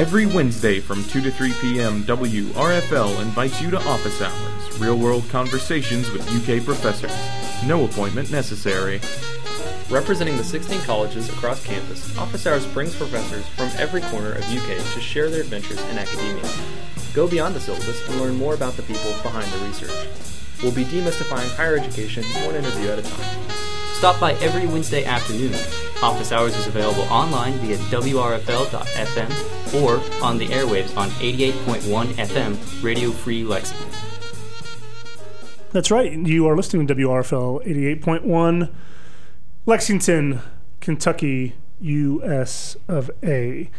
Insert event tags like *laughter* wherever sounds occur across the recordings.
Every Wednesday from 2 to 3 p.m., WRFL invites you to Office Hours, real world conversations with UK professors. No appointment necessary. Representing the 16 colleges across campus, Office Hours brings professors from every corner of UK to share their adventures in academia. Go beyond the syllabus and learn more about the people behind the research. We'll be demystifying higher education one interview at a time. Stop by every Wednesday afternoon. Office Hours is available online via WRFL.FM or on the airwaves on 88.1 FM, Radio Free Lexington. That's right. You are listening to WRFL 88.1 Lexington, Kentucky, US of A.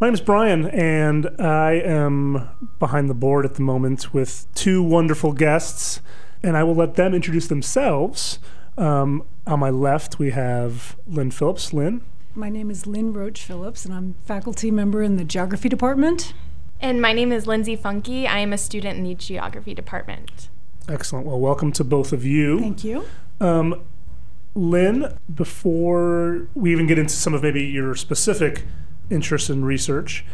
My name is Brian, and I am behind the board at the moment with two wonderful guests, and I will let them introduce themselves. Um, on my left, we have Lynn Phillips. Lynn. My name is Lynn Roche Phillips, and I'm faculty member in the geography department. And my name is Lindsay Funky. I am a student in the geography department. Excellent. Well, welcome to both of you. Thank you. Um, Lynn, before we even get into some of maybe your specific interests in research,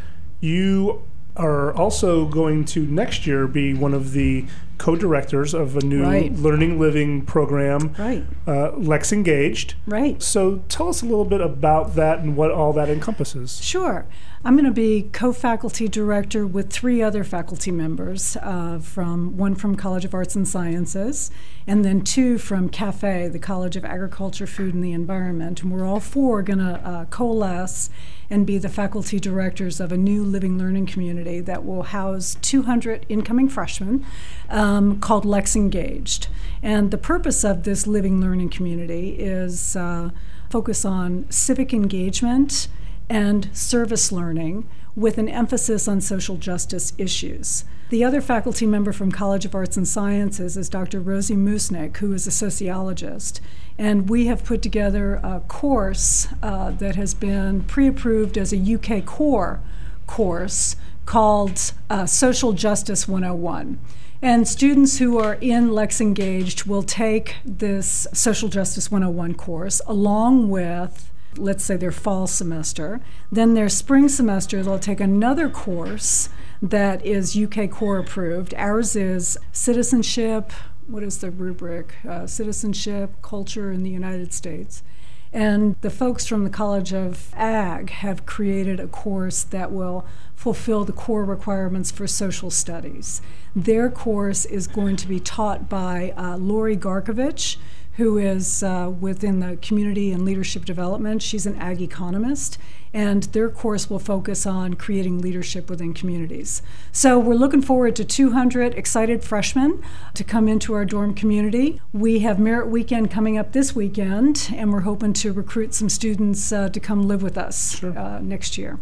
you are also going to next year be one of the co-directors of a new Right. learning living program, Right. uh, Lex Engaged. Right. So tell us a little bit about that and what all that encompasses. Sure. I'm going to be co-faculty director with three other faculty members, uh, from one from College of Arts and Sciences, and then two from CAFE, the College of Agriculture, Food, and the Environment. And we're all four going to uh, coalesce and be the faculty directors of a new living learning community that will house 200 incoming freshmen um, called Lex Engaged. And the purpose of this living learning community is uh, focus on civic engagement and service learning with an emphasis on social justice issues. The other faculty member from College of Arts and Sciences is Dr. Rosie Moosnick, who is a sociologist. And we have put together a course uh, that has been pre approved as a UK core course called uh, Social Justice 101. And students who are in Lex Engaged will take this Social Justice 101 course along with let's say their fall semester. Then their spring semester, they'll take another course that is UK core approved. Ours is citizenship. What is the rubric? Uh, citizenship, culture in the United States. And the folks from the College of Ag have created a course that will fulfill the core requirements for social studies. Their course is going to be taught by uh, Lori Garkovich, who is uh, within the community and leadership development. She's an ag economist, and their course will focus on creating leadership within communities. So we're looking forward to 200 excited freshmen to come into our dorm community. We have Merit Weekend coming up this weekend, and we're hoping to recruit some students uh, to come live with us Sure. uh, next year.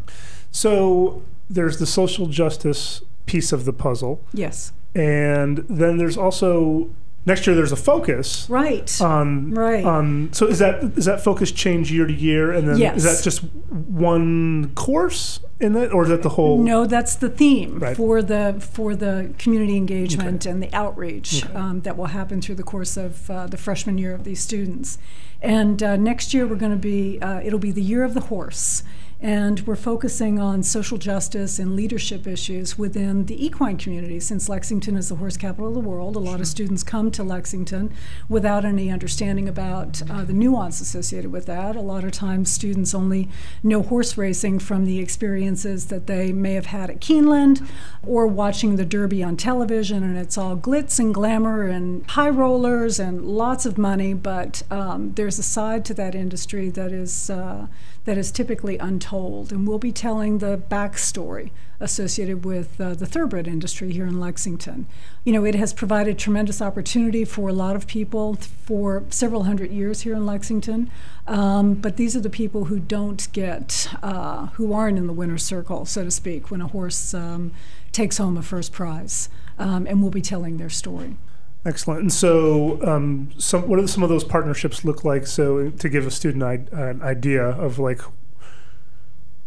So there's the social justice piece of the puzzle, Yes. and then there's also next year there's a focus Right. on Right. on so is that is that focus change year to year and then Yes. is that just one course in it or is that the whole No, that's the theme Right. for the for the community engagement and the outreach um, that will happen through the course of uh, the freshman year of these students. And uh, next year we're going to be uh, it'll be the year of the horse. And we're focusing on social justice and leadership issues within the equine community. Since Lexington is the horse capital of the world, a lot of students come to Lexington without any understanding about uh, the nuance associated with that. A lot of times, students only know horse racing from the experiences that they may have had at Keeneland or watching the Derby on television, and it's all glitz and glamour and high rollers and lots of money. But um, there's a side to that industry that is uh, that is typically untold, and we'll be telling the backstory associated with uh, the thoroughbred industry here in Lexington. You know, it has provided tremendous opportunity for a lot of people for several hundred years here in Lexington, um, but these are the people who don't get, uh, who aren't in the winner's circle, so to speak, when a horse um, takes home a first prize, um, and we'll be telling their story. Excellent. And so um, some what do some of those partnerships look like? So to give a student I- an idea of like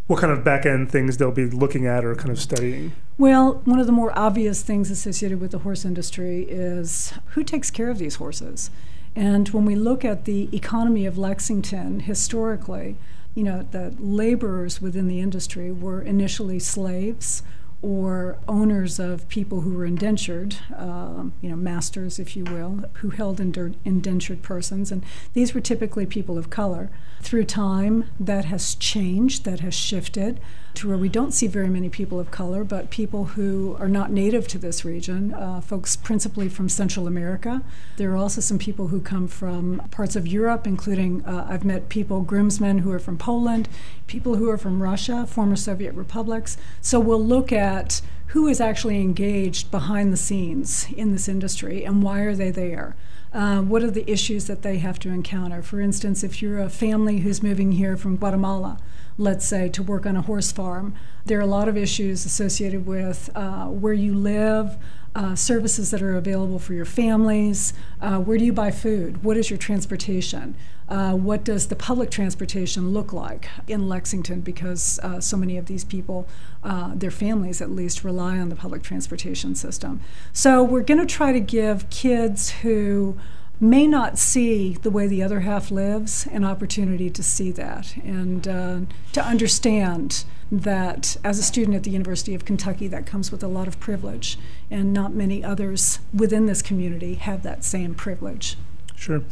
what kind of back end things they'll be looking at or kind of studying. Well, one of the more obvious things associated with the horse industry is who takes care of these horses. And when we look at the economy of Lexington historically, you know, the laborers within the industry were initially slaves or owners of people who were indentured, uh, you know, masters, if you will, who held indentured persons. And these were typically people of color. Through time, that has changed, that has shifted to where we don't see very many people of color, but people who are not native to this region, uh, folks principally from Central America. There are also some people who come from parts of Europe, including uh, I've met people, groomsmen who are from Poland, people who are from Russia, former Soviet republics. So we'll look at who is actually engaged behind the scenes in this industry and why are they there. Uh, what are the issues that they have to encounter? For instance, if you're a family who's moving here from Guatemala, let's say, to work on a horse farm. There are a lot of issues associated with uh, where you live, uh, services that are available for your families. Uh, where do you buy food? What is your transportation? Uh, what does the public transportation look like in Lexington? Because uh, so many of these people, uh, their families at least, rely on the public transportation system. So we're going to try to give kids who may not see the way the other half lives an opportunity to see that and uh, to understand that as a student at the University of Kentucky, that comes with a lot of privilege, and not many others within this community have that same privilege. Sure.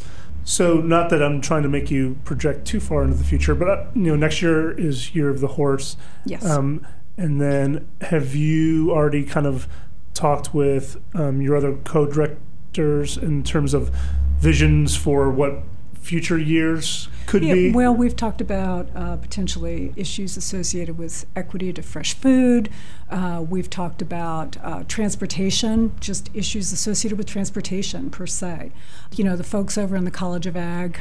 So, not that I'm trying to make you project too far into the future, but uh, you know, next year is year of the horse. Yes. Um, and then, have you already kind of talked with um, your other in terms of visions for what future years could yeah, be? Well, we've talked about uh, potentially issues associated with equity to fresh food. Uh, we've talked about uh, transportation, just issues associated with transportation per se. You know, the folks over in the College of Ag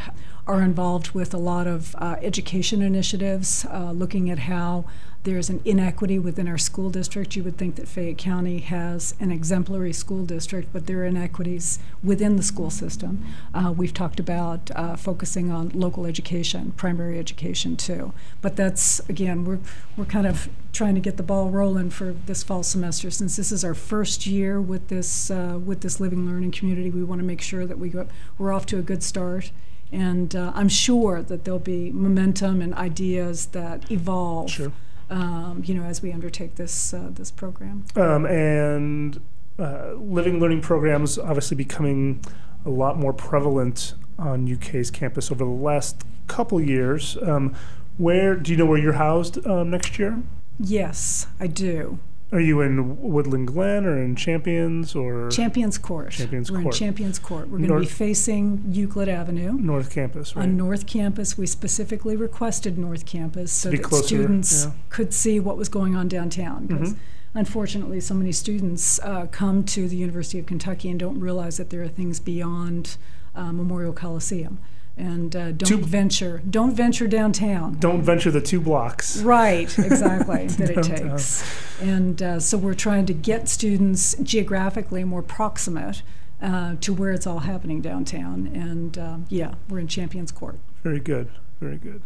are involved with a lot of uh, education initiatives, uh, looking at how there's an inequity within our school district. You would think that Fayette County has an exemplary school district, but there are inequities within the school system. Uh, we've talked about uh, focusing on local education, primary education too. But that's again, we're we're kind of trying to get the ball rolling for this fall semester. Since this is our first year with this uh, with this living learning community, we want to make sure that we go, we're off to a good start. And uh, I'm sure that there'll be momentum and ideas that evolve. Sure um, you know, as we undertake this uh, this program. Um, and uh, living learning programs obviously becoming a lot more prevalent on UK's campus over the last couple years. Um, where do you know where you're housed um, next year? Yes, I do. Are you in Woodland Glen or in Champions or Champions Court? Champions We're Court. in Champions Court. We're going to be facing Euclid Avenue. North Campus, right? On North Campus, we specifically requested North Campus so that closer, students yeah. could see what was going on downtown. Because Mhm. unfortunately, so many students uh, come to the University of Kentucky and don't realize that there are things beyond uh, Memorial Coliseum. And uh, don't Two- venture, don't venture downtown. Don't venture the two blocks. Right, exactly, *laughs* that it takes. And uh, so we're trying to get students geographically more proximate uh, to where it's all happening downtown. And um, yeah, we're in Champions Court. Very good. Very good.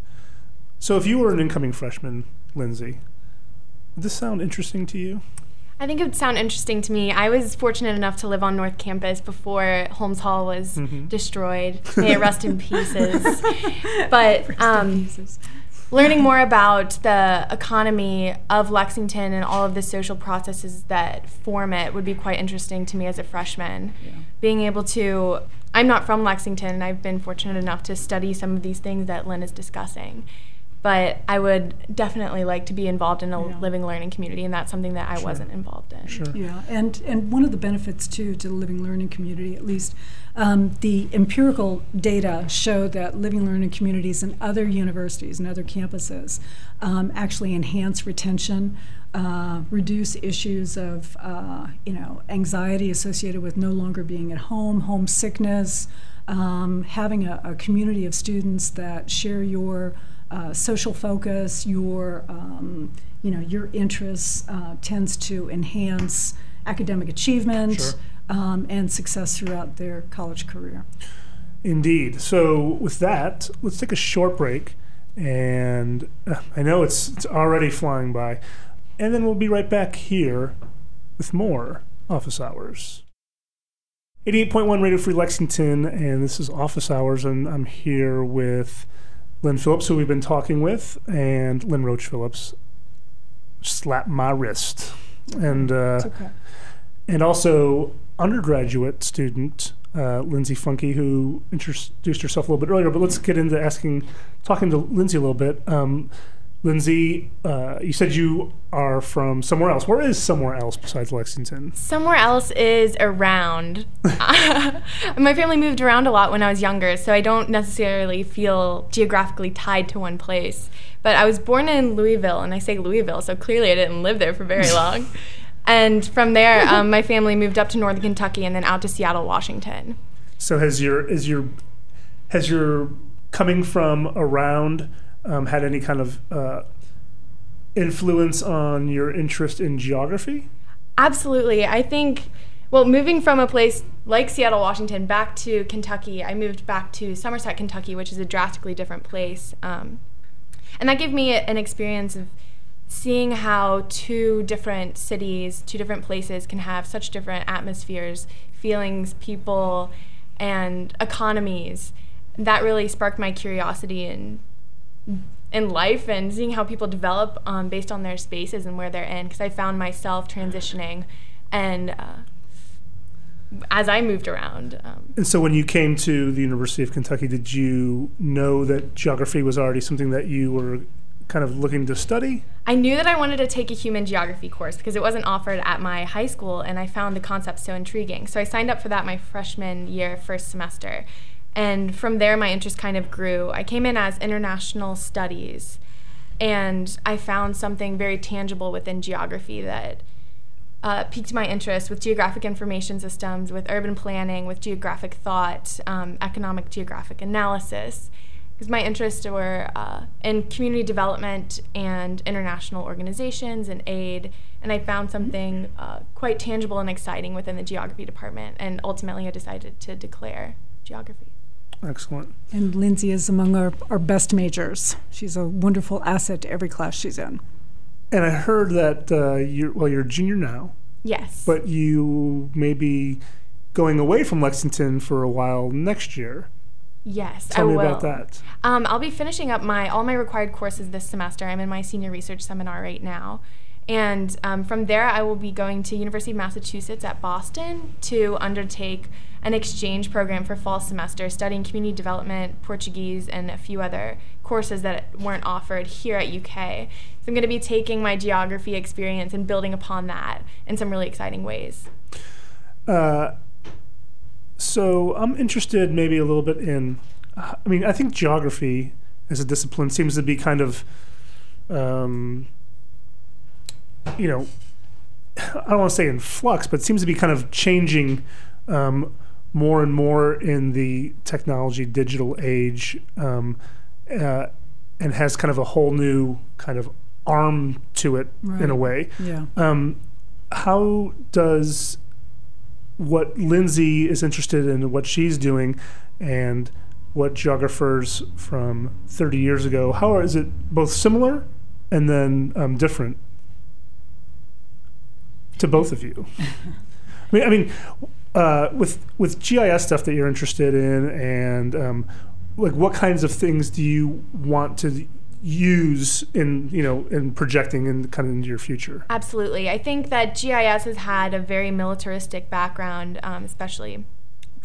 So, if you were an incoming freshman, Lindsay, would this sound interesting to you? I think it would sound interesting to me. I was fortunate enough to live on North Campus before Holmes Hall was Mhm. destroyed. May it rest in *laughs* pieces. But um, learning more about the economy of Lexington and all of the social processes that form it would be quite interesting to me as a freshman. Yeah. Being able to, I'm not from Lexington, and I've been fortunate enough to study some of these things that Lynn is discussing. But I would definitely like to be involved in a Yeah. living learning community, and that's something that I Sure. wasn't involved in. Sure. Yeah, and, and one of the benefits too to the living learning community, at least, um, the empirical data show that living learning communities in other universities and other campuses um, actually enhance retention, uh, reduce issues of uh, you know anxiety associated with no longer being at home, homesickness, um, having a, a community of students that share your uh, social focus, your um, you know your interests uh, tends to enhance academic achievement Sure. um, and success throughout their college career. Indeed. So, with that, let's take a short break. And uh, I know it's, it's already flying by. And then we'll be right back here with more office hours. 88.1 Radio Free Lexington, and this is Office Hours, and I'm here with Lynn Phillips, who we've been talking with, and Lynn Roche Phillips. Slap my wrist. And, uh, okay. and also undergraduate student uh, Lindsay Funky, who introduced herself a little bit earlier. But let's get into asking, talking to Lindsay a little bit. Um, Lindsay, uh, you said you are from somewhere else. Where is somewhere else besides Lexington? Somewhere else is around. *laughs* My family moved around a lot when I was younger, so I don't necessarily feel geographically tied to one place. But I was born in Louisville, and I say Louisville, so clearly I didn't live there for very *laughs* long. and from there, um, my family moved up to northern Kentucky and then out to Seattle, Washington. So has your is your has your coming from around um, had any kind of uh, influence on your interest in geography? Absolutely. I think, well, moving from a place like Seattle, Washington, back to Kentucky, I moved back to Somerset, Kentucky, which is a drastically different place. Um, and that gave me an experience of seeing how two different cities, two different places can have such different atmospheres, feelings, people, and economies. That really sparked my curiosity in in life and seeing how people develop um, based on their spaces and where they're in. Because I found myself transitioning, and uh, as I moved around. Um, And so when you came to the University of Kentucky, did you know that geography was already something that you were kind of looking to study? I knew that I wanted to take a human geography course because it wasn't offered at my high school, and I found the concept so intriguing. So I signed up for that my freshman year, first semester. And from there, my interest kind of grew. I came in as international studies, and I found something very tangible within geography that uh, piqued my interest with geographic information systems, with urban planning, with geographic thought, um, economic geographic analysis. Because my interests were uh, in community development and international organizations and aid, and I found something uh, quite tangible and exciting within the geography department, and ultimately I decided to declare geography. Excellent. And Lindsay is among our, our best majors. She's a wonderful asset to every class she's in. And I heard that uh, you're well, you're a junior now, Yes. but you may be going away from Lexington for a while next year. yes, Tell I me will. about that. Um, I'll be finishing up my all my required courses this semester. I'm in my senior research seminar right now, and um, from there I will be going to University of Massachusetts at Boston to undertake an exchange program for fall semester, studying community development, Portuguese, and a few other courses that weren't offered here at UK. So I'm going to be taking my geography experience and building upon that in some really exciting ways. Uh, so I'm interested maybe a little bit in. I mean, I think geography as a discipline seems to be kind of, um, you know, I don't want to say in flux, but seems to be kind of changing um, more and more in the technology digital age, um, uh, and has kind of a whole new kind of arm to it in a way. Yeah. Um, how does what Lindsay is interested in, what she's doing, and what geographers from 30 years ago, how are, is it both similar and then um, different to both of you? *laughs* I mean, I mean, uh, with with GIS stuff that you're interested in, and um, like what kinds of things do you want to use in you know in projecting in kind of into your future? Absolutely. I think that GIS has had a very militaristic background, um, especially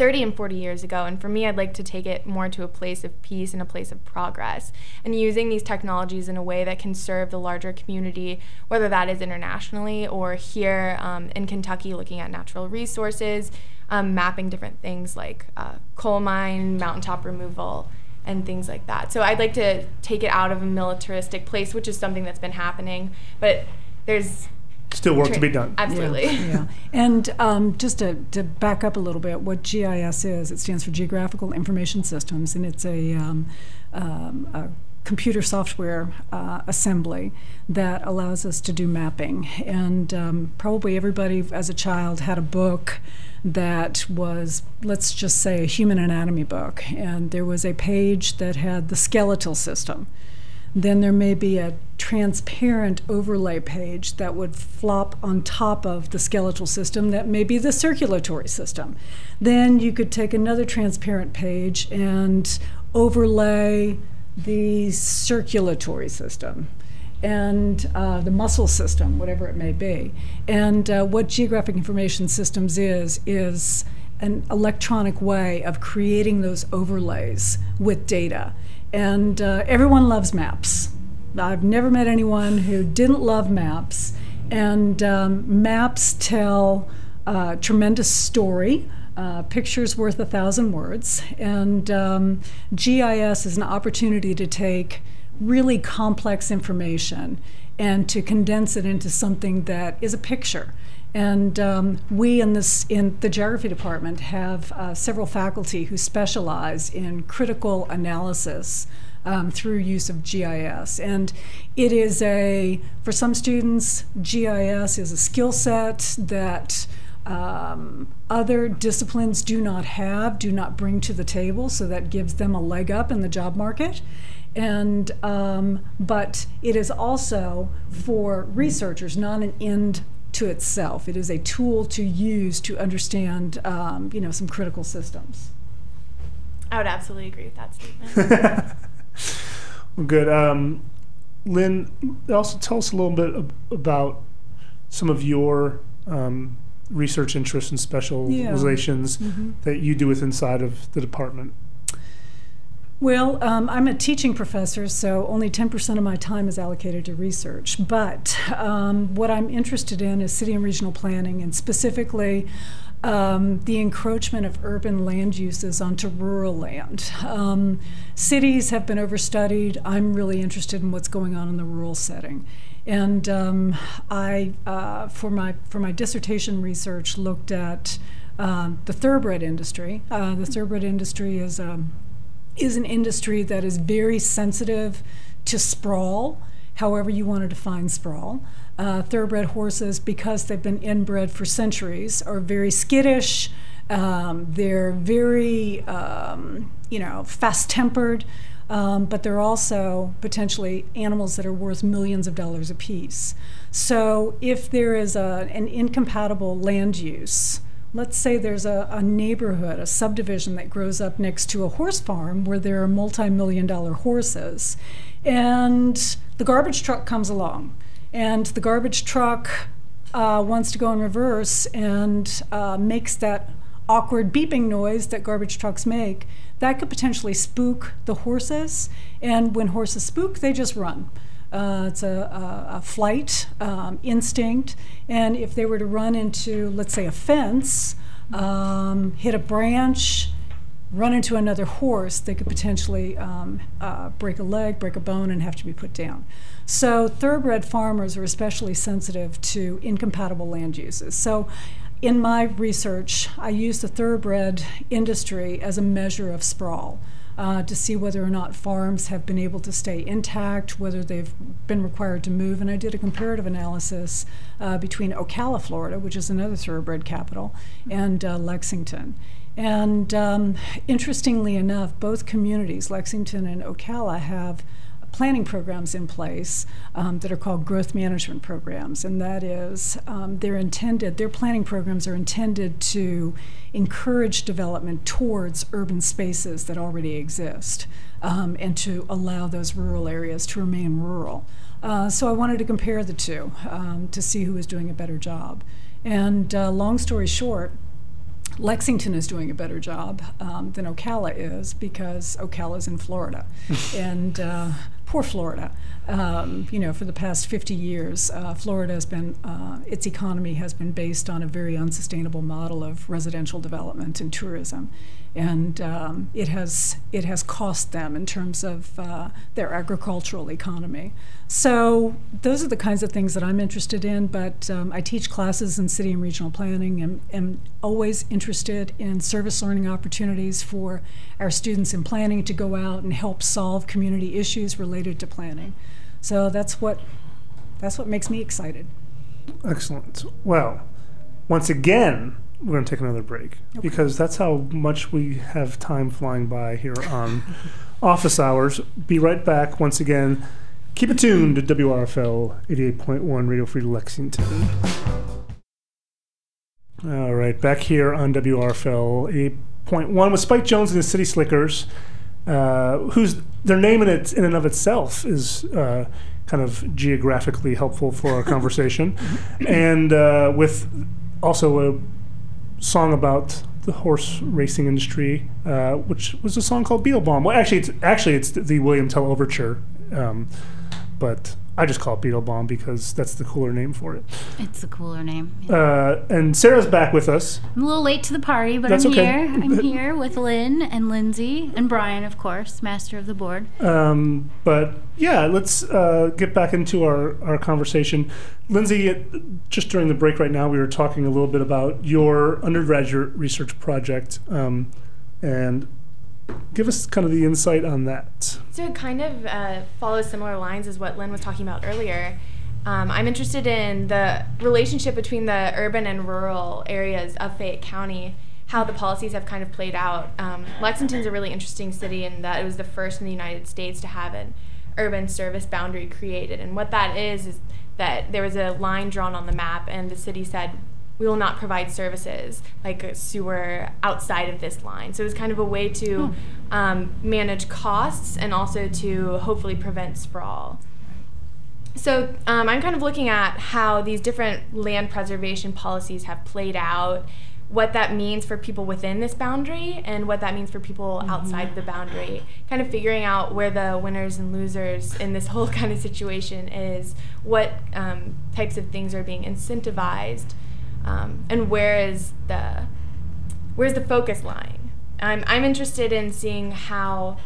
30 and 40 years ago. And for me, I'd like to take it more to a place of peace and a place of progress and using these technologies in a way that can serve the larger community, whether that is internationally or here um, in Kentucky, looking at natural resources, um, mapping different things like uh, coal mine, mountaintop removal and things like that. So I'd like to take it out of a militaristic place, which is something that's been happening, but there's Still work to be done. Absolutely. Yeah, *laughs* yeah. And um, just to, to back up a little bit, what GIS is, it stands for Geographical Information Systems, and it's a, um, um, a computer software uh, assembly that allows us to do mapping. And um, probably everybody as a child had a book that was, let's just say, a human anatomy book, and there was a page that had the skeletal system then there may be a transparent overlay page that would flop on top of the skeletal system that may be the circulatory system. Then you could take another transparent page and overlay the circulatory system and uh, the muscle system, whatever it may be. And uh, what geographic information systems is, is an electronic way of creating those overlays with data. And uh, everyone loves maps. I've never met anyone who didn't love maps. And um, maps tell a tremendous story. Uh, pictures worth a thousand words. And um, GIS is an opportunity to take really complex information and to condense it into something that is a picture. And um, we in this in the geography department have uh, several faculty who specialize in critical analysis um, through use of GIS. And it is a for some students, GIS is a skill set that um, other disciplines do not have, do not bring to the table. So that gives them a leg up in the job market and um, but it is also for researchers not an end to itself. It is a tool to use to understand um, you know some critical systems. I would absolutely agree with that statement. *laughs* Well, good. Um, lynn also tell us a little bit about some of your um, research interests and specializations yeah. mm-hmm. that you do with inside of the department well, um, I'm a teaching professor, so only 10% of my time is allocated to research. But um, what I'm interested in is city and regional planning, and specifically um, the encroachment of urban land uses onto rural land. Um, cities have been overstudied. I'm really interested in what's going on in the rural setting. And um, I, uh, for, my, for my dissertation research, looked at uh, the thoroughbred industry. Uh, the thoroughbred industry is um, is an industry that is very sensitive to sprawl, however you want to define sprawl. Uh, thoroughbred horses, because they've been inbred for centuries, are very skittish. Um, they're very, um, you know, fast-tempered, um, but they're also potentially animals that are worth millions of dollars apiece. So if there is a, an incompatible land use, let's say there's a, a, neighborhood, a subdivision that grows up next to a horse farm where there are multi million dollar horses, and the garbage truck comes along, and the garbage truck uh, wants to go in reverse and uh, makes that awkward beeping noise that garbage trucks make. That could potentially spook the horses, and when horses spook, they just run. Uh, it's a, a, a flight um, instinct. And if they were to run into, let's say, a fence, um, hit a branch, run into another horse, they could potentially um, uh, break a leg, break a bone, and have to be put down. So, thoroughbred farmers are especially sensitive to incompatible land uses. So, in my research, I use the thoroughbred industry as a measure of sprawl uh, to see whether or not farms have been able to stay intact, whether they've been required to move. And I did a comparative analysis uh, between Ocala, Florida, which is another thoroughbred capital, and uh, Lexington. And um, interestingly enough, both communities, Lexington and Ocala, have planning programs in place um, that are called growth management programs, and that is um, they're intended. Their planning programs are intended to encourage development towards urban spaces that already exist, um, and to allow those rural areas to remain rural. Uh, so I wanted to compare the two um, to see who is doing a better job. And uh, long story short, Lexington is doing a better job um, than Ocala is because Ocala is in Florida. *laughs* and uh, poor Florida. Um, you know, for the past 50 years, uh, Florida has been, uh, its economy has been based on a very unsustainable model of residential development and tourism and um, it has it has cost them in terms of uh, their agricultural economy. So those are the kinds of things that I'm interested in. But um, I teach classes in city and regional planning, and am always interested in service learning opportunities for our students in planning to go out and help solve community issues related to planning. So that's what that's what makes me excited. Excellent. Well, once again, we're going to take another break okay. because that's how much we have time flying by here on office hours. Be right back once again. Keep it tuned to WRFL 88.1 Radio Free Lexington. All right, back here on WRFL 88.1 with Spike Jones and the City Slickers, uh, whose their name in it in and of itself is uh, kind of geographically helpful for our conversation, *laughs* and uh, with also a song about the horse racing industry, uh, which was a song called Beetlebaum. Well, actually, it's actually it's the William Tell Overture, um, but I just call it Beetlebaum because that's the cooler name for it. It's a cooler name. yeah. Uh, and Sarah's back with us. I'm a little late to the party, but That's I'm okay. here. I'm *laughs* here with Lynn and Lindsay and Brian, of course, master of the board. Um, but yeah, let's uh, get back into our, our conversation. Lindsay, just during the break right now, we were talking a little bit about your undergraduate research project. Um, and give us kind of the insight on that. So it kind of uh, follows similar lines as what Lynn was talking about earlier. Um, I'm interested in the relationship between the urban and rural areas of Fayette County, how the policies have kind of played out. Um, Lexington's a really interesting city in that it was the first in the United States to have an urban service boundary created. And what that is, is that there was a line drawn on the map, and the city said, we will not provide services like a sewer outside of this line. So it was kind of a way to um, manage costs and also to hopefully prevent sprawl. So um, I'm kind of looking at how these different land preservation policies have played out, what that means for people within this boundary, and what that means for people outside the boundary. Kind of figuring out where the winners and losers in this whole *laughs* kind of situation is, what um, types of things are being incentivized, um, and where is the where's the focus lying. I'm I'm interested in seeing how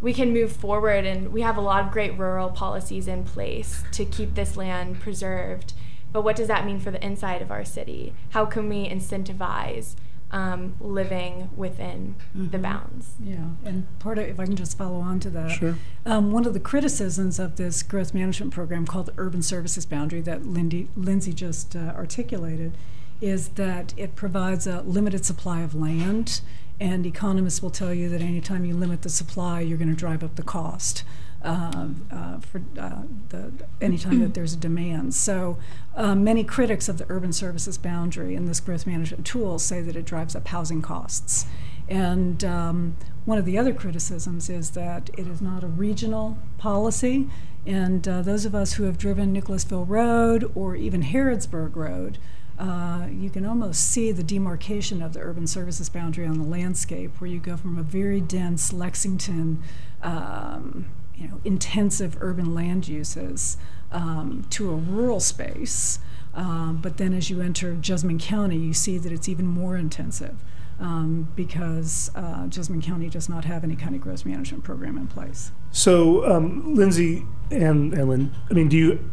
we can move forward and we have a lot of great rural policies in place to keep this land preserved but what does that mean for the inside of our city how can we incentivize um, living within the bounds Yeah, and part of, if I can just follow on to that. Sure. Um, one of the criticisms of this growth management program called the Urban Services Boundary that Lindy, Lindsay just uh, articulated is that it provides a limited supply of land, and economists will tell you that anytime you limit the supply, you're going to drive up the cost. Um, uh, for uh, the anytime that there's a demand, so uh, many critics of the urban services boundary and this growth management tool say that it drives up housing costs. And um, one of the other criticisms is that it is not a regional policy. And uh, those of us who have driven Nicholasville Road or even Harrodsburg Road, uh, you can almost see the demarcation of the urban services boundary on the landscape, where you go from a very dense Lexington, um, you know, intensive urban land uses um, to a rural space. Um, but then as you enter Jessamine County, you see that it's even more intensive um, because uh, Jessamine County does not have any kind of growth management program in place. So, um, Lindsay and Ellen, I mean, do you,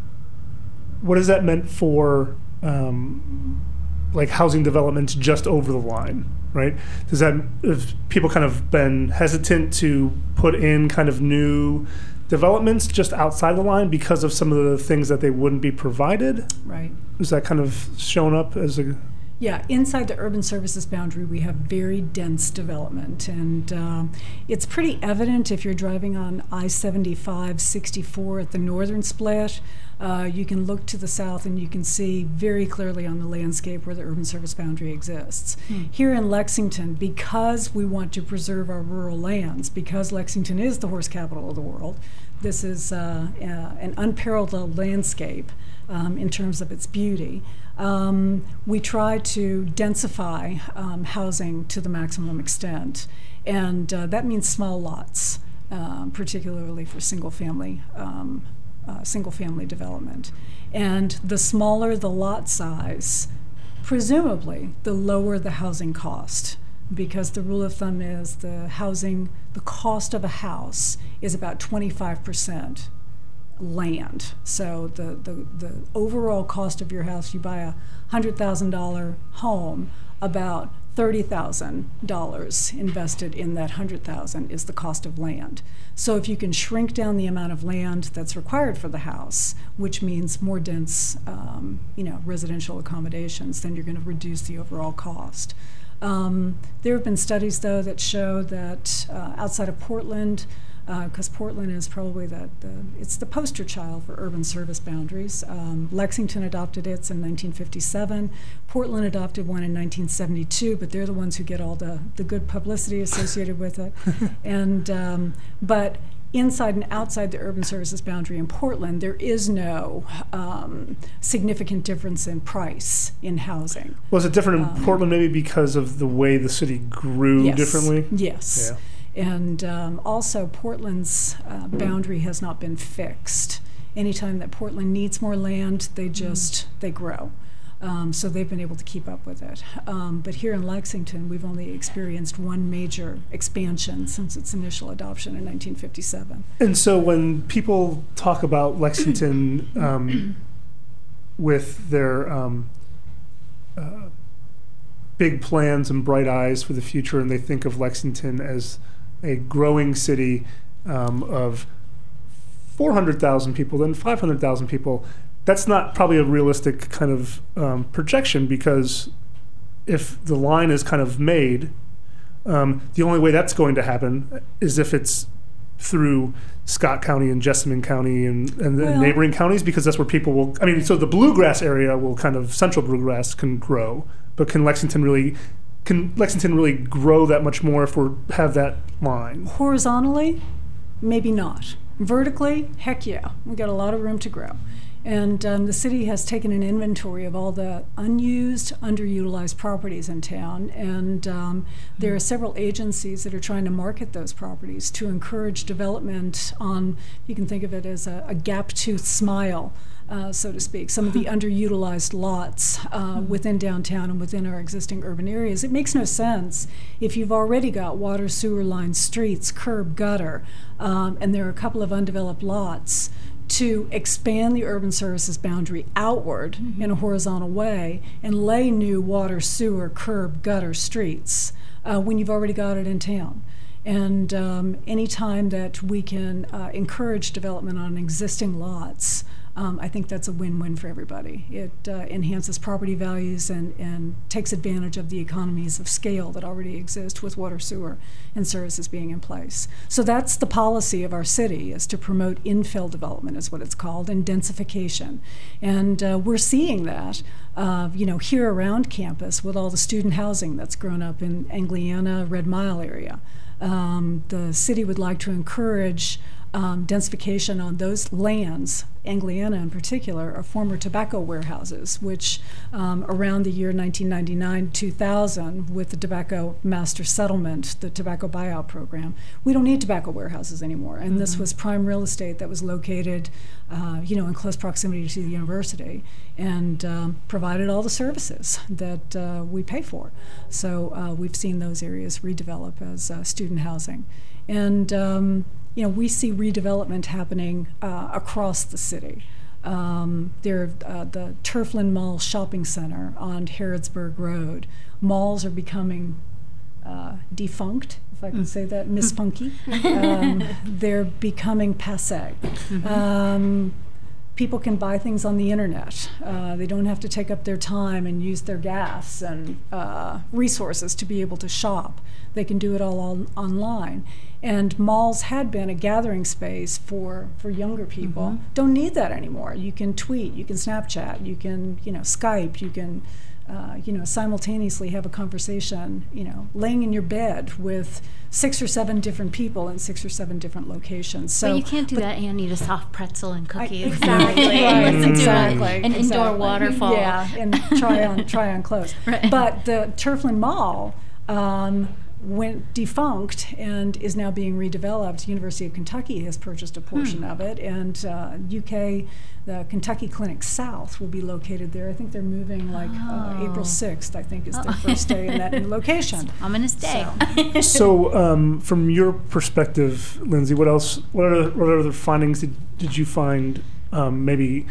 what has that meant for um, like housing developments just over the line, right? Does that, have people kind of been hesitant to put in kind of new developments just outside the line because of some of the things that they wouldn't be provided? Right. Is that kind of shown up as a, Yeah, inside the urban services boundary, we have very dense development, and um, it's pretty evident if you're driving on I 75 64 at the northern split. Uh, you can look to the south and you can see very clearly on the landscape where the urban service boundary exists. Here in Lexington, because we want to preserve our rural lands, because Lexington is the horse capital of the world, this is uh, uh, an unparalleled landscape um, in terms of its beauty. Um, we try to densify um, housing to the maximum extent, and uh, that means small lots, um, particularly for single family. Um, uh, single family development. And the smaller the lot size, presumably the lower the housing cost because the rule of thumb is the housing, the cost of a house is about 25% land. So the, the, the overall cost of your house, you buy a $100,000 home, about $30,000 invested in that 100,000 is the cost of land. So if you can shrink down the amount of land that's required for the house, which means more dense, um, you know, residential accommodations, then you're going to reduce the overall cost. Um, there have been studies, though, that show that uh, outside of Portland, because Portland is probably the, the it's the poster child for urban service boundaries. Um, Lexington adopted its in 1957. Portland adopted one in 1972, but they're the ones who get all the, the good publicity associated with it. *laughs* and um, but inside and outside the urban services boundary in Portland, there is no um, significant difference in price in housing. Was it different in Portland maybe because of the way the city grew Um, Yes. differently? Yes. Yeah. And um, also, Portland's uh, boundary has not been fixed. Anytime that Portland needs more land, they just they grow. Um, so they've been able to keep up with it. Um, but here in Lexington, we've only experienced one major expansion since its initial adoption in 1957. And so when people talk about Lexington *clears throat* um, with their um, uh, big plans and bright eyes for the future, and they think of Lexington as a growing city um, of 400,000 people, then 500,000 people, that's not probably a realistic kind of um, projection because if the line is kind of made, um, the only way that's going to happen is if it's through Scott County and Jessamine County and, and the Well- neighboring counties because that's where people will. I mean, so the bluegrass area will kind of central bluegrass can grow, but can Lexington really? Can Lexington really grow that much more if we have that line? Horizontally, maybe not. Vertically, heck yeah, we got a lot of room to grow. And um, the city has taken an inventory of all the unused, underutilized properties in town. And um, there are several agencies that are trying to market those properties to encourage development on, you can think of it as a, a gap tooth smile. Uh, so to speak, some of the *laughs* underutilized lots uh, within downtown and within our existing urban areas. It makes no sense if you've already got water, sewer lines, streets, curb, gutter, um, and there are a couple of undeveloped lots to expand the urban services boundary outward in a horizontal way and lay new water, sewer, curb, gutter streets uh, when you've already got it in town. And um, anytime that we can uh, encourage development on existing lots, um, I think that's a win-win for everybody. It uh, enhances property values and, and takes advantage of the economies of scale that already exist with water, sewer, and services being in place. So that's the policy of our city: is to promote infill development, is what it's called, and densification. And uh, we're seeing that, uh, you know, here around campus with all the student housing that's grown up in Angliana, Red Mile area. Um, the city would like to encourage um, densification on those lands, Angliana in particular, are former tobacco warehouses, which um, around the year 1999 2000, with the tobacco master settlement, the tobacco buyout program, we don't need tobacco warehouses anymore. And this was prime real estate that was located, uh, you know, in close proximity to the university and um, provided all the services that uh, we pay for. So uh, we've seen those areas redevelop as uh, student housing. And um, you know, we see redevelopment happening uh, across the city. Um, there, uh, the Turfland Mall Shopping Center on Harrodsburg Road. Malls are becoming uh, defunct, if I can say that, misfunky. *laughs* Um, they're becoming passe. Um, people can buy things on the internet. Uh, they don't have to take up their time and use their gas and uh, resources to be able to shop. They can do it all on, online. And malls had been a gathering space for, for younger people. Don't need that anymore. You can tweet, you can Snapchat, you can you know Skype, you can uh, you know simultaneously have a conversation. You know, laying in your bed with six or seven different people in six or seven different locations. So but you can't do that and eat a soft pretzel and I- cookies. *laughs* exactly. *laughs* and right, listen to a- exactly. indoor waterfall. Yeah, and try on try on clothes. *laughs* Right. But the Turfland Mall um, went defunct and is now being redeveloped. University of Kentucky has purchased a portion Hmm. of it, and uh, UK, the Kentucky Clinic South, will be located there. I think they're moving like uh, April Oh. 6th. I think is their Oh. first day in that new *laughs* location. Ominous day. *laughs* so, um, from your perspective, Lindsay, what else? What other, what other findings did, did you find? Um, maybe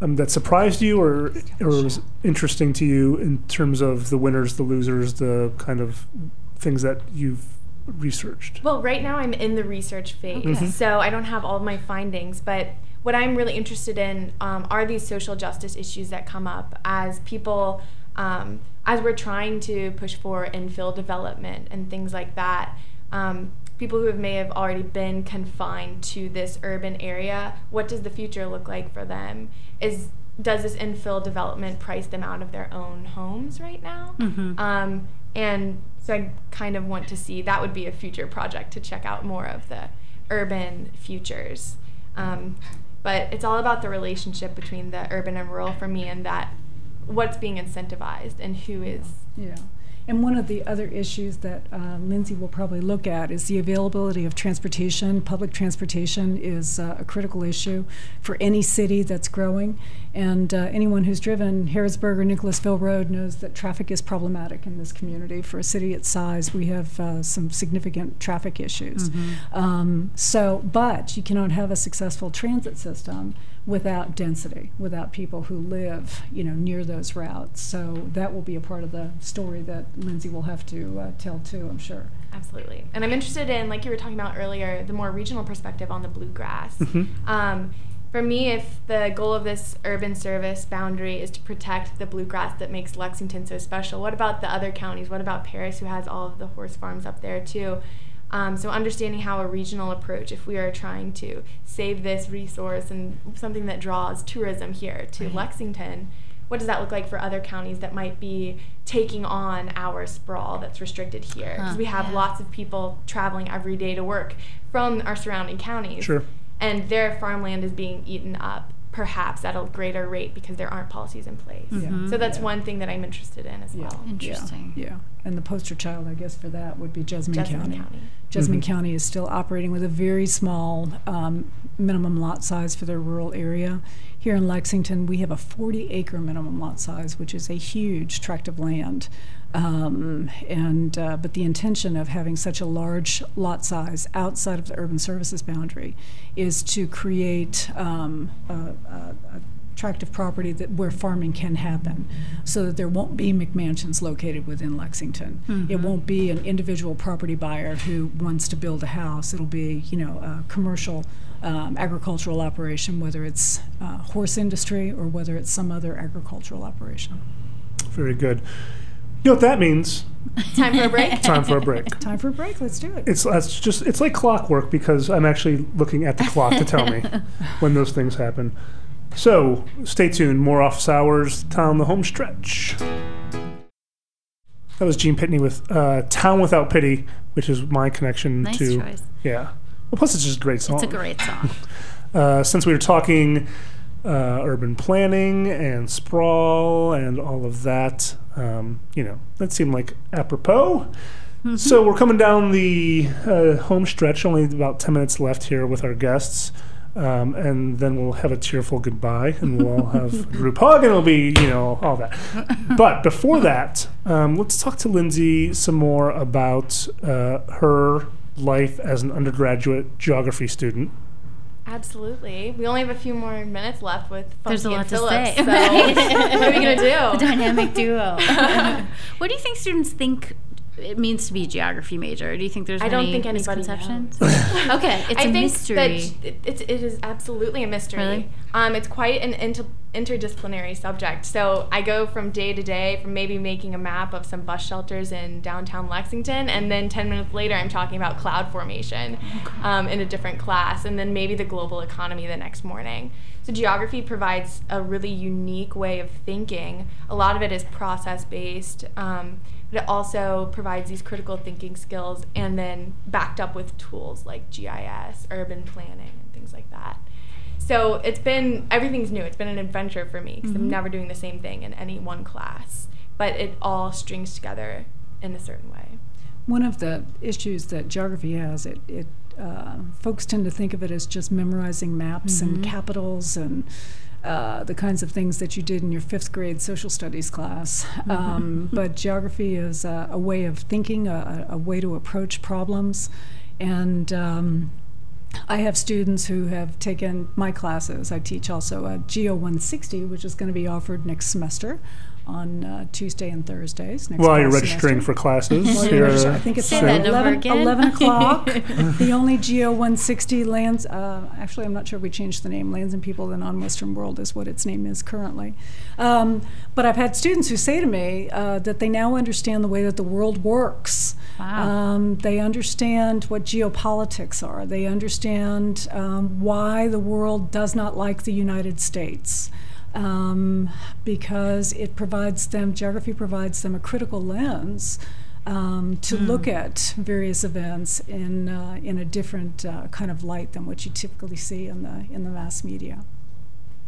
um, that surprised you, or or was interesting to you in terms of the winners, the losers, the kind of things that you've researched. Well, right now I'm in the research phase, Okay. so I don't have all of my findings. But what I'm really interested in um, are these social justice issues that come up as people, um, as we're trying to push for infill development and things like that. Um, people who have, may have already been confined to this urban area, what does the future look like for them? Is does this infill development price them out of their own homes right now? Mm-hmm. And so I kind of want to see that would be a future project to check out more of the urban futures. Um, but it's all about the relationship between the urban and rural for me and that what's being incentivized and who is Yeah. And one of the other issues that uh, Lindsay will probably look at is the availability of transportation. Public transportation is uh, a critical issue for any city that's growing. And uh, anyone who's driven Harrodsburg or Nicholasville Road knows that traffic is problematic in this community. For a city its size, we have uh, some significant traffic issues. Um, so, but you cannot have a successful transit system without density, without people who live, you know, near those routes. So that will be a part of the story that Lindsay will have to uh, tell too, I'm sure. Absolutely. And I'm interested in, like you were talking about earlier, the more regional perspective on the bluegrass. Um, for me, if the goal of this urban service boundary is to protect the bluegrass that makes Lexington so special, what about the other counties? What about Paris, who has all of the horse farms up there too? Um, so understanding how a regional approach, if we are trying to save this resource and something that draws tourism here to Lexington, what does that look like for other counties that might be taking on our sprawl that's restricted here? Because Huh. we have Yeah. lots of people traveling every day to work from our surrounding counties. Sure. And their farmland is being eaten up perhaps at a greater rate because there aren't policies in place. Yeah. So that's Yeah. one thing that I'm interested in as Yeah. well. Interesting. Yeah. And the poster child, I guess, for that would be Jessamine, Jessamine County. County. Jessamine Mhm. County is still operating with a very small um, minimum lot size for their rural area. Here in Lexington, we have a 40 acre minimum lot size, which is a huge tract of land. Um, and uh, but the intention of having such a large lot size outside of the urban services boundary is to create um, a, a, a tract of property that where farming can happen, so that there won't be McMansions located within Lexington. It won't be an individual property buyer who wants to build a house. It'll be you know a commercial um, agricultural operation, whether it's uh, horse industry or whether it's some other agricultural operation. Very good. You know what that means? Time for a break? *laughs* Time for a break. Time for a break. Let's do it. It's that's just it's like clockwork because I'm actually looking at the clock to tell me *laughs* when those things happen. So stay tuned. More office hours. Town the home stretch. That was Gene Pitney with uh, "Town Without Pity," which is my connection Nice to. choice. Yeah. Well, plus it's just a great song. It's a great song. *laughs* Uh, since we were talking uh, urban planning and sprawl and all of that, um, you know, that seemed like apropos. So we're coming down the uh, home stretch, only about 10 minutes left here with our guests. Um, and then we'll have a tearful goodbye and we'll all have *laughs* group hug and it'll be, you know, all that. *laughs* But before that, um, let's talk to Lindsay some more about uh, her life as an undergraduate geography student. Absolutely. We only have a few more minutes left with Funky There's a lot and to say. So *laughs* what are we gonna do? *laughs* The dynamic duo. *laughs* what do you think students think it means to be a geography major? Do you think there's I don't any think anybody misconceptions? *laughs* *laughs* okay, it's I a think mystery. that it, it's, it is absolutely a mystery. Really? Um, it's quite an inter- interdisciplinary subject. So I go from day to day, from maybe making a map of some bus shelters in downtown Lexington, and then 10 minutes later, I'm talking about cloud formation um, in a different class, and then maybe the global economy the next morning. So geography provides a really unique way of thinking. A lot of it is process based. Um, but it also provides these critical thinking skills and then backed up with tools like GIS, urban planning, and things like that. So it's been everything's new. It's been an adventure for me because I'm never doing the same thing in any one class, but it all strings together in a certain way. One of the issues that geography has, it, it uh, folks tend to think of it as just memorizing maps and capitals and uh, the kinds of things that you did in your fifth grade social studies class. Um, *laughs* but geography is a, a way of thinking, a, a way to approach problems, and um, I have students who have taken my classes. I teach also a Geo 160, which is going to be offered next semester on uh, Tuesday and Thursdays. Next While you're registering semester. for classes, While here- I think it's Say uh, that number 11, again. 11 o'clock. *laughs* the only Geo 160 lands, uh, actually, I'm not sure if we changed the name. Lands and People of the Non-Western World is what its name is currently. Um, but I've had students who say to me uh, that they now understand the way that the world works. Wow. Um, they understand what geopolitics are. They understand um, why the world does not like the United States. Um, because it provides them, geography provides them a critical lens um, to look at various events in, uh, in a different uh, kind of light than what you typically see in the, in the mass media.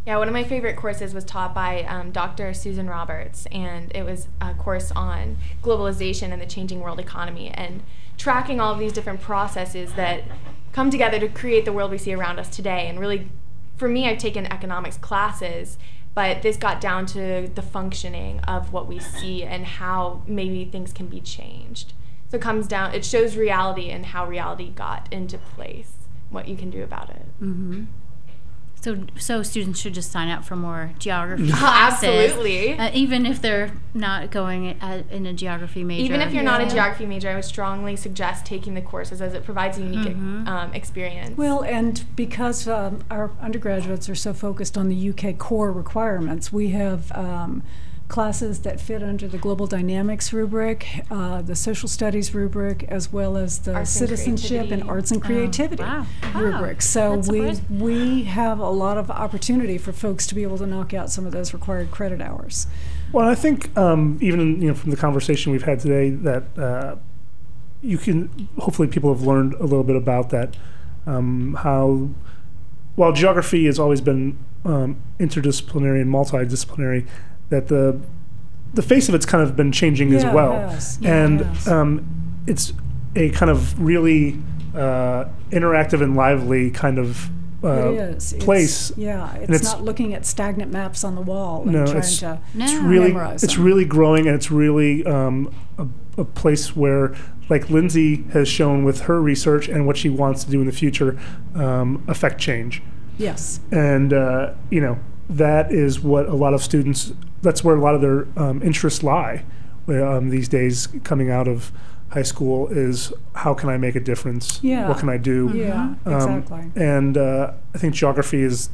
Yeah, one of my favorite courses was taught by um, Dr. Susan Roberts, and it was a course on globalization and the changing world economy and tracking all of these different processes that come together to create the world we see around us today. And really, for me, I've taken economics classes, but this got down to the functioning of what we see and how maybe things can be changed. So it comes down, it shows reality and how reality got into place, what you can do about it. Mm-hmm. So, so students should just sign up for more geography Oh, *laughs* classes. absolutely. Uh, even if they're not going uh in a geography major. Even if you're not a geography major, I would strongly suggest taking the courses as it provides a unique um, experience. Well, and because um, our undergraduates are so focused on the UK core requirements, we have um, classes that fit under the global dynamics rubric, uh, the social studies rubric, as well as the Arts citizenship and creativity. arts and creativity wow. Wow. rubric. So That's we surprising. we have a lot of opportunity for folks to be able to knock out some of those required credit hours. Well, I think um, even you know from the conversation we've had today that uh, you can hopefully people have learned a little bit about that um, how while geography has always been um, interdisciplinary and multidisciplinary, that the the face of it's kind of been changing as Yeah, it well, has. Yeah, it and has. um, it's a kind of really uh, interactive and lively kind of uh, it is It's- place. yeah, it's, it's- not looking at stagnant maps on the wall and No, trying it's- to It's really memorize it's them. really growing, and it's really um, a, a place where, like Lindsay has shown with her research and what she wants to do in the future, um, affect change. yes. And uh, you know that is what a lot of students. That's where a lot of their um, interests lie where, um, these days, coming out of high school, is how can I make a difference? Yeah. What can I do? Yeah, Um, exactly. And uh, I think geography is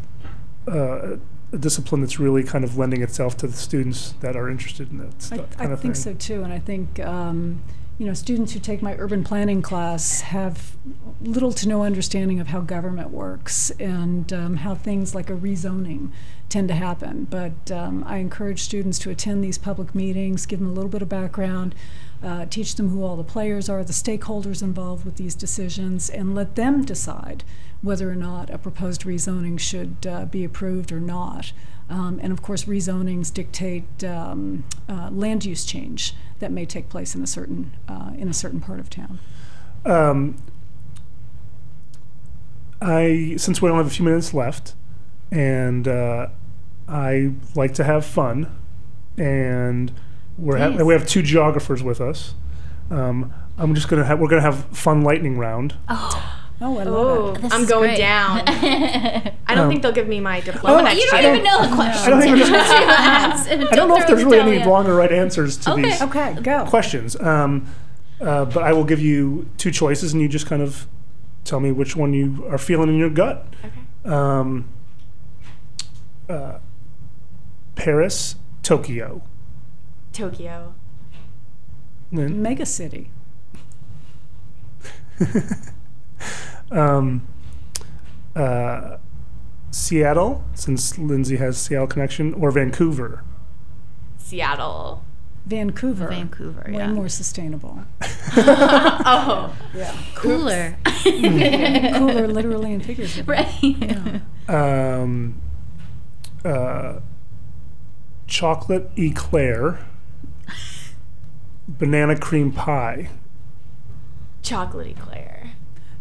uh, a discipline that's really kind of lending itself to the students that are interested in that I, stuff, I kind of think thing. so too, and I think um, you know students who take my urban planning class have little to no understanding of how government works and um, how things like a rezoning tend to happen. But um, I encourage students to attend these public meetings, give them a little bit of background, uh, teach them who all the players are, the stakeholders involved with these decisions, and let them decide whether or not a proposed rezoning should uh, be approved or not. Um, and of course, rezonings dictate um, uh, land use change that may take place in a certain uh, in a certain part of town. Um, I since we only have a few minutes left, and uh, I like to have fun, and we're ha- we have two geographers with us. Um, I'm just gonna have we're gonna have fun lightning round. Oh, I love Oh, it. This I'm going great. down. *laughs* I don't Um, think they'll give me my diploma Oh, next you don't year. even know the question. I don't even *laughs* know- I I don't know if there's really any wrong or right answers to Okay. these Okay, go. questions. Um, uh, but I will give you two choices, and you just kind of tell me which one you are feeling in your gut. Okay. Um, uh, Paris, Tokyo. Tokyo. Lynn? Mega city. *laughs* um, uh, Seattle, since Lindsay has Seattle connection, or Vancouver. Seattle. Vancouver. Vancouver, Way yeah. more sustainable. *laughs* *laughs* Oh. Yeah. Cooler. *laughs* Cooler, literally and figuratively. right. Yeah. Um, uh, chocolate eclair, banana cream pie. Chocolate eclair.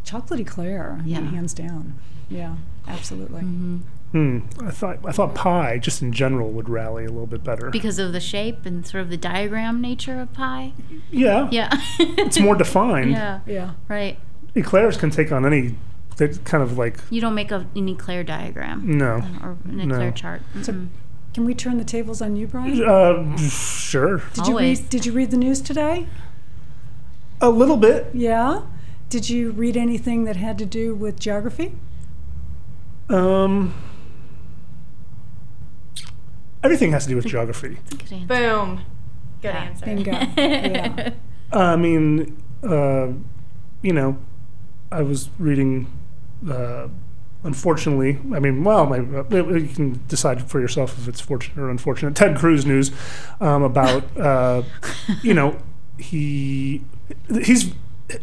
Chocolate eclair. I mean, Hands down. Yeah, absolutely. Hmm. I thought I thought pie, just in general, would rally a little bit better. Because of the shape and sort of the diagram nature of pie. yeah, Yeah. *laughs* it's more defined. Yeah. Yeah. Right. Eclairs can take on any. They kind of like You don't make a, an eclair diagram no. or an No. eclair chart. So- Mm-mm. Can we turn the tables on you, Brian? Uh, sure. Did you Always. read? Did you read the news today? A little bit. Yeah. Did you read anything that had to do with geography? Um, everything has to do with geography. Good answer. Boom. Good answer. Bingo. *laughs* yeah. I mean, uh, you know, I was reading. Uh, unfortunately, I mean, well, my, uh, you can decide for yourself if it's fortunate or unfortunate. Ted Cruz news um, about, uh, you know, he he's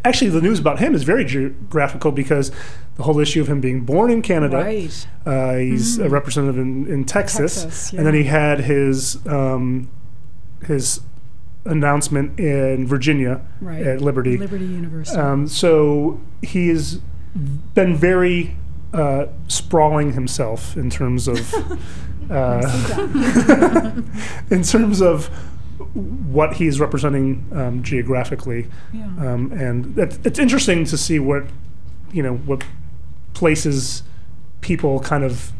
actually the news about him is very geographical because the whole issue of him being born in Canada. Right. Uh, he's a representative in, in Texas, Texas, and then he had his um, his announcement in Virginia Right. at Liberty. Liberty University. Um, so he has been very uh, sprawling himself in terms of *laughs* uh, *laughs* in terms of what he's representing um, geographically, yeah. um, and it, it's interesting to see what you know what places people kind of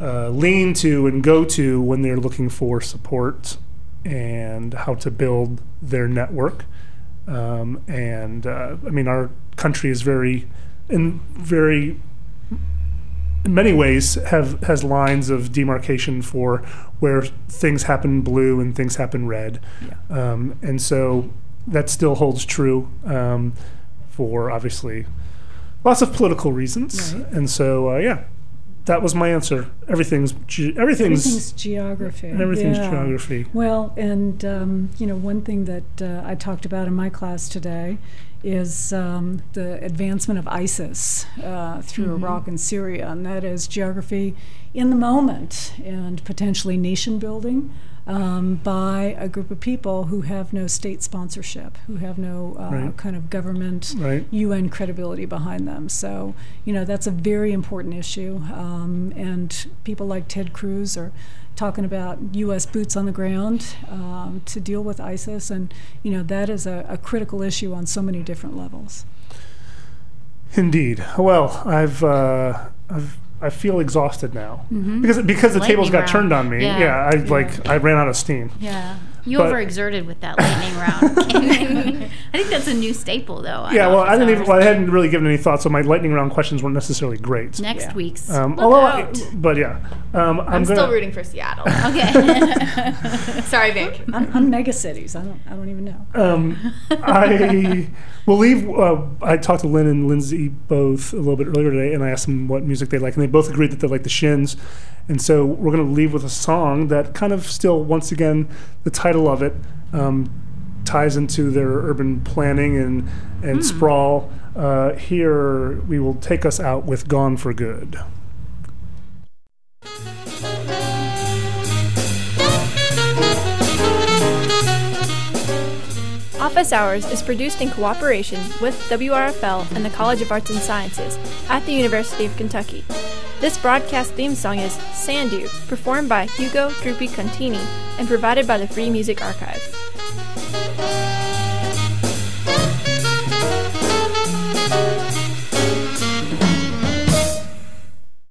uh, lean to and go to when they're looking for support and how to build their network. Um, and uh, I mean, our country is very, in very, in many ways, have has lines of demarcation for where things happen blue and things happen red. Um, and so that still holds true um, for obviously lots of political reasons. Right. And so, uh, yeah, that was my answer. Everything's ge- everything's Everything's geography. everything's yeah. geography. Well, and um, you know, one thing that uh, I talked about in my class today is um, the advancement of ISIS uh, through Iraq and Syria, and that is geography in the moment and potentially nation building. Um, by a group of people who have no state sponsorship, who have no uh, Right. kind of government Right. UN credibility behind them. So, you know, that's a very important issue. Um, and people like Ted Cruz are talking about U.S. boots on the ground um, to deal with ISIS. And, you know, that is a, a critical issue on so many different levels. Indeed. Well, I've uh, I've I feel exhausted now because because the tables Lightning got turned on me. Yeah. Yeah, I like I ran out of steam. Yeah. You But- overexerted with that lightning round. *laughs* I think that's a new staple, though. Yeah, well, I didn't even. Well, I hadn't really given any thought, so my lightning round questions weren't necessarily great. Next Yeah. week's. Um, Look although, I, but yeah, um, I'm, I'm gonna, still rooting for Seattle. Okay. *laughs* Sorry, Vic. I'm, I'm mega cities. I don't, I don't even know. Um, I will leave. Uh, I talked to Lynn and Lindsay both a little bit earlier today, and I asked them what music they like, and they both agreed that they like the Shins. And so we're going to leave with a song that kind of still, once again, the title of it um, ties into their urban planning and and sprawl. Uh, here we will take us out with "Gone for Good." Office Hours is produced in cooperation with WRFL and the College of Arts and Sciences at the University of Kentucky. This broadcast theme song is Sandu, performed by Hugo Drupi Contini and provided by the Free Music Archive.